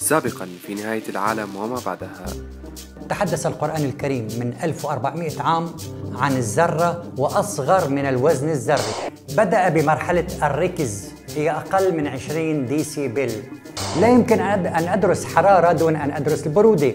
سابقا في نهاية العالم وما بعدها. تحدث القرآن الكريم من 1400 عام عن الذرة وأصغر من الوزن الذري. بدأ بمرحلة الركز هي أقل من 20 دي سي بل لا يمكن أن أدرس حرارة دون أن أدرس البرودة.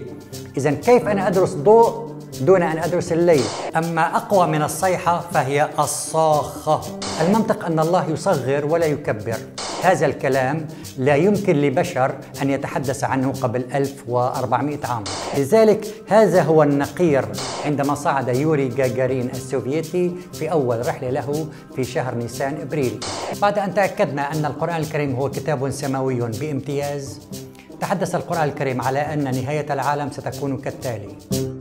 إذا كيف أنا أدرس ضوء دون أن أدرس الليل؟ أما أقوى من الصيحة فهي الصاخة. المنطق أن الله يصغر ولا يكبر. هذا الكلام لا يمكن لبشر أن يتحدث عنه قبل 1400 عام. لذلك هذا هو النقير عندما صعد يوري جاجارين السوفيتي في أول رحلة له في شهر نيسان إبريل. بعد أن تأكدنا أن القرآن الكريم هو كتاب سماوي بامتياز تحدث القرآن الكريم على أن نهاية العالم ستكون كالتالي.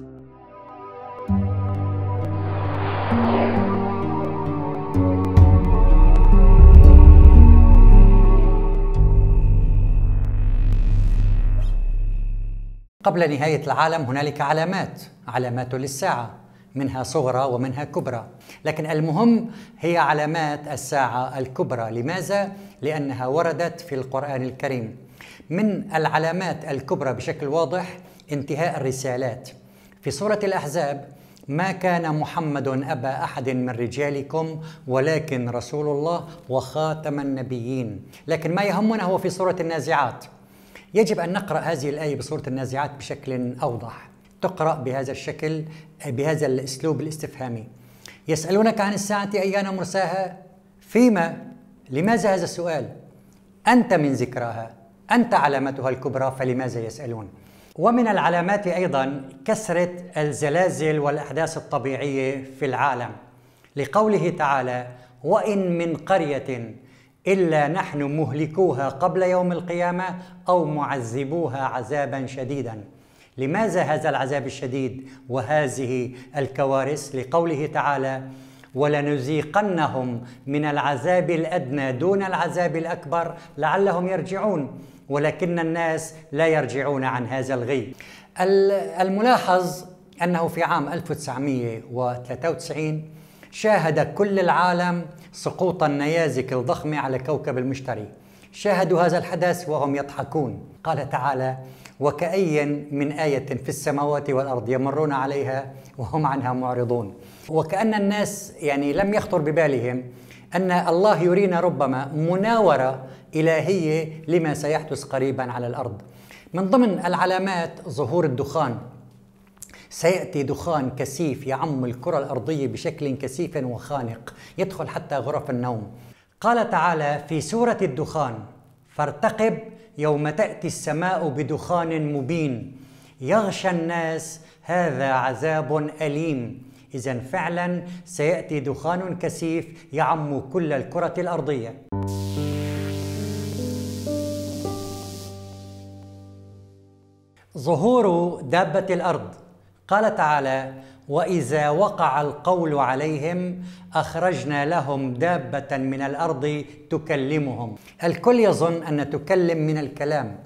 قبل نهاية العالم هنالك علامات علامات للساعة منها صغرى ومنها كبرى. لكن المهم هي علامات الساعة الكبرى. لماذا؟ لأنها وردت في القرآن الكريم. من العلامات الكبرى بشكل واضح انتهاء الرسالات. في سورة الأحزاب ما كان محمد أبا أحد من رجالكم ولكن رسول الله وخاتم النبيين. لكن ما يهمنا هو في سورة النازعات. يجب أن نقرأ هذه الآية بصورة النازعات بشكل أوضح. تقرأ بهذا الشكل بهذا الأسلوب الاستفهامي. يسألونك عن الساعة أيان مرساها؟ فيما؟ لماذا هذا السؤال؟ أنت من ذكراها. أنت علامتها الكبرى فلماذا يسألون؟ ومن العلامات أيضا كثرة الزلازل والأحداث الطبيعية في العالم. لقوله تعالى وإن من قرية إلا نحن مهلكوها قبل يوم القيامة أو معذبوها عذابا شديدا. لماذا هذا العذاب الشديد؟ وهذه الكوارث لقوله تعالى ولنذيقنهم من العذاب الأدنى دون العذاب الأكبر لعلهم يرجعون ولكن الناس لا يرجعون عن هذا الغي. الملاحظ أنه في عام 1993 شاهد كل العالم سقوط النيازك الضخمة على كوكب المشتري. شاهدوا هذا الحدث وهم يضحكون. قال تعالى وكأي من آية في السماوات والأرض يمرون عليها وهم عنها معرضون. وكأن الناس يعني لم يخطر ببالهم أن الله يرينا ربما مناورة إلهية لما سيحدث قريبا على الأرض. من ضمن العلامات ظهور الدخان. سيأتي دخان كثيف يعم الكرة الأرضية بشكل كثيف وخانق يدخل حتى غرف النوم. قال تعالى في سورة الدخان فارتقب يوم تأتي السماء بدخان مبين. يغشى الناس هذا عذاب أليم. اذا فعلا سيأتي دخان كثيف يعم كل الكرة الأرضية. ظهور دابة الأرض. قال تعالى واذا وقع القول عليهم اخرجنا لهم دابه من الأرض تكلمهم. الكل يظن أن تكلم من الكلام.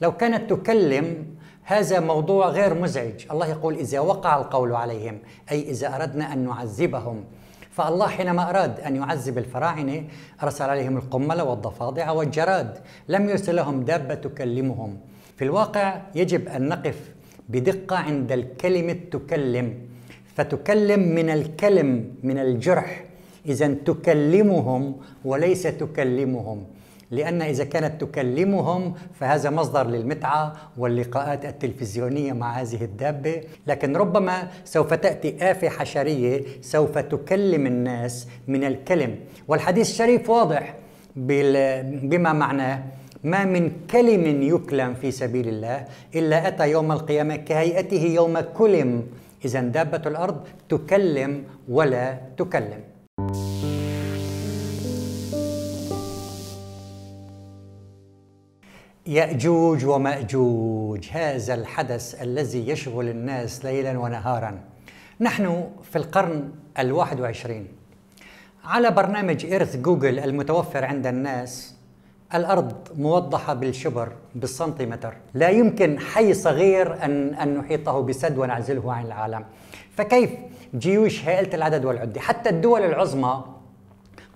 لو كانت تكلم هذا موضوع غير مزعج. الله يقول إذا وقع القول عليهم أي إذا أردنا أن نعذبهم. فالله حينما أراد أن يعذب الفراعنة أرسل عليهم القمله والضفادع والجراد. لم يرسل لهم دابة تكلمهم. في الواقع يجب أن نقف بدقة عند الكلمة تكلم. فتكلم من الكلم من الجرح. إذا تكلمهم وليس تكلمهم. لأن إذا كانت تكلمهم فهذا مصدر للمتعة واللقاءات التلفزيونية مع هذه الدابة. لكن ربما سوف تأتي آفة حشرية سوف تكلم الناس من الكلم. والحديث الشريف واضح بما معناه. ما من كلم يكلم في سبيل الله إلا أتى يوم القيامة كهيئته يوم كلم. إذا دابة الأرض تكلم ولا تكلم. يأجوج ومأجوج هذا الحدث الذي يشغل الناس ليلا ونهارا. نحن في القرن الواحد وعشرين. على برنامج إيرث جوجل المتوفر عند الناس الأرض موضحة بالشبر بالسنتيمتر. لا يمكن حي صغير أن, أن نحيطه بسد ونعزله عن العالم. فكيف جيوش هائلة العدد والعدة؟ حتى الدول العظمى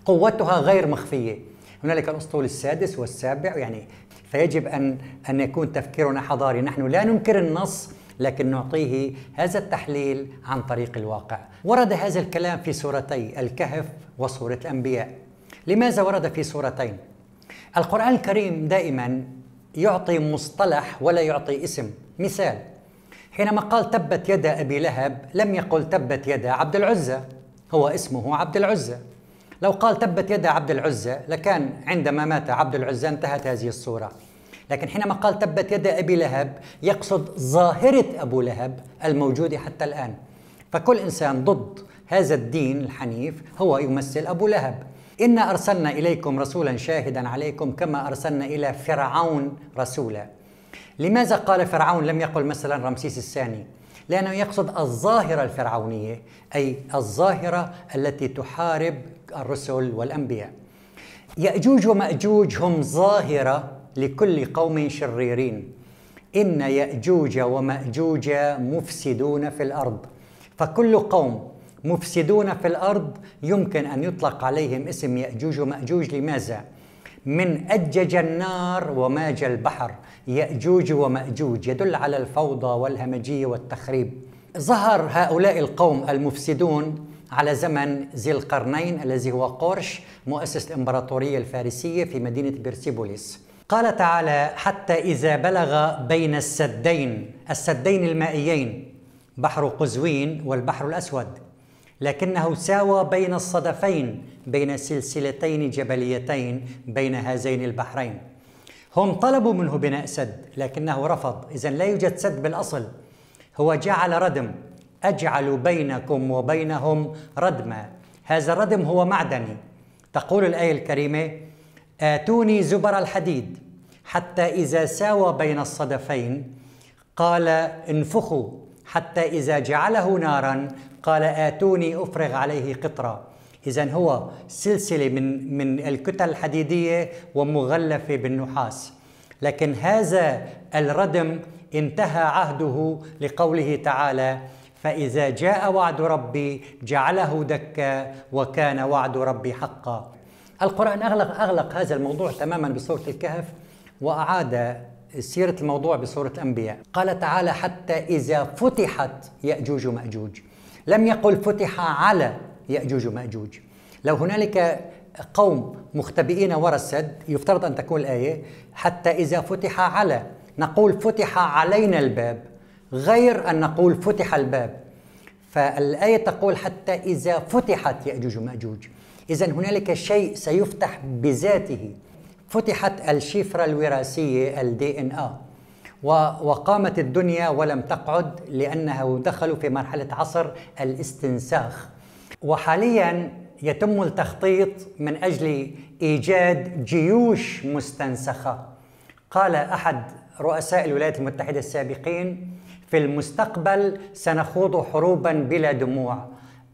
قوتها غير مخفية. هنالك الأسطول السادس والسابع يعني فيجب أن أن يكون تفكيرنا حضاري. نحن لا ننكر النص لكن نعطيه هذا التحليل عن طريق الواقع. ورد هذا الكلام في سورتي الكهف وسورة الأنبياء. لماذا ورد في سورتين؟ القرآن الكريم دائما يعطي مصطلح ولا يعطي اسم. مثال حينما قال تبت يد أبي لهب لم يقل تبت يد عبد العزة. هو اسمه عبد العزة. لو قال تبت يد عبد العزة لكان عندما مات عبد العزة انتهت هذه الصورة. لكن حينما قال تبت يد أبي لهب يقصد ظاهرة أبو لهب الموجودة حتى الآن. فكل إنسان ضد هذا الدين الحنيف هو يمثل أبو لهب. إنا أرسلنا إليكم رسولا شاهدا عليكم كما أرسلنا إلى فرعون رسولا. لماذا قال فرعون لم يقل مثلا رمسيس الثاني؟ لأنه يقصد الظاهرة الفرعونية أي الظاهرة التي تحارب الرسل والأنبياء. يأجوج ومأجوج هم ظاهرة لكل قوم شريرين. إن يأجوج ومأجوج مفسدون في الأرض. فكل قوم مفسدون في الأرض يمكن أن يطلق عليهم اسم يأجوج ومأجوج لماذا؟ من أجج النار وماج البحر يأجوج ومأجوج يدل على الفوضى والهمجية والتخريب. ظهر هؤلاء القوم المفسدون على زمن ذي القرنين الذي هو قرش مؤسس الإمبراطورية الفارسية في مدينة بيرسيبوليس. قال تعالى حتى إذا بلغ بين السدين السدين المائيين بحر قزوين والبحر الأسود لكنه ساوى بين الصدفين بين سلسلتين جبليتين بين هذين البحرين. هم طلبوا منه بناء سد لكنه رفض. إذا لا يوجد سد بالأصل. هو جعل ردم. أجعل بينكم وبينهم ردما. هذا الردم هو معدني. تقول الآية الكريمة آتوني زبر الحديد. حتى إذا ساوى بين الصدفين قال انفخوا. حتى إذا جعله نارا قال آتوني أفرغ عليه قطرة. إذا هو سلسلة من من الكتل الحديدية ومغلفة بالنحاس. لكن هذا الردم انتهى عهده لقوله تعالى فإذا جاء وعد ربي جعله دكا وكان وعد ربي حقا. القرآن أغلق أغلق هذا الموضوع تماما بسورة الكهف وأعاد سيرة الموضوع بسورة الأنبياء. قال تعالى حتى إذا فتحت يأجوج ومأجوج. لم يقل فتح على يأجوج ومأجوج. لو هنالك قوم مختبئين وراء السد يفترض أن تكون الآية حتى إذا فتح على نقول فتح علينا الباب غير أن نقول فتح الباب. فالآية تقول حتى إذا فتحت يأجوج ومأجوج. إذا هنالك شيء سيفتح بذاته. فتحت الشفرة الوراثية الدي ان ا وقامت الدنيا ولم تقعد لأنها دخلوا في مرحلة عصر الاستنساخ. وحاليا يتم التخطيط من أجل إيجاد جيوش مستنسخة. قال أحد رؤساء الولايات المتحدة السابقين في المستقبل سنخوض حروبا بلا دموع.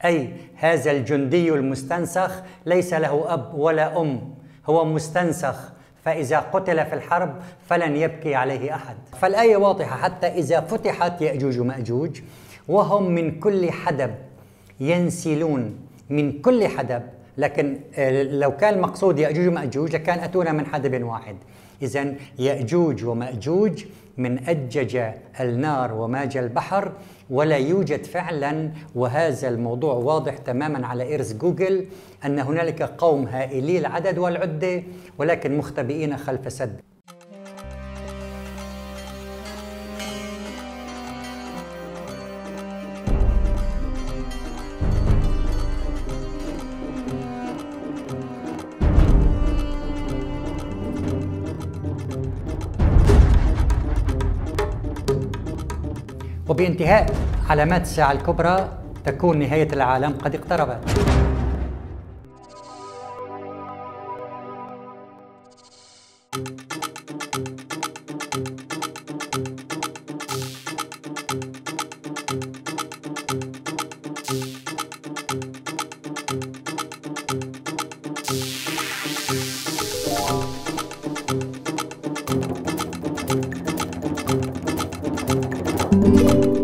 أي هذا الجندي المستنسخ ليس له أب ولا أم. هو مستنسخ. فإذا قتل في الحرب فلن يبكي عليه أحد. فالآية واضحة حتى إذا فتحت يأجوج ومأجوج وهم من كل حدب ينسلون من كل حدب. لكن آه، لو كان المقصود يأجوج ومأجوج لكان أتونا من حدب واحد. إذا يأجوج ومأجوج من أجج النار وماج البحر ولا يوجد فعلا. وهذا الموضوع واضح تماما على إيرز جوجل أن هنالك قوم هائلي العدد والعدة ولكن مختبئين خلف سد. وبانتهاء علامات الساعة الكبرى تكون نهاية العالم قد اقتربت. thank you Thank you.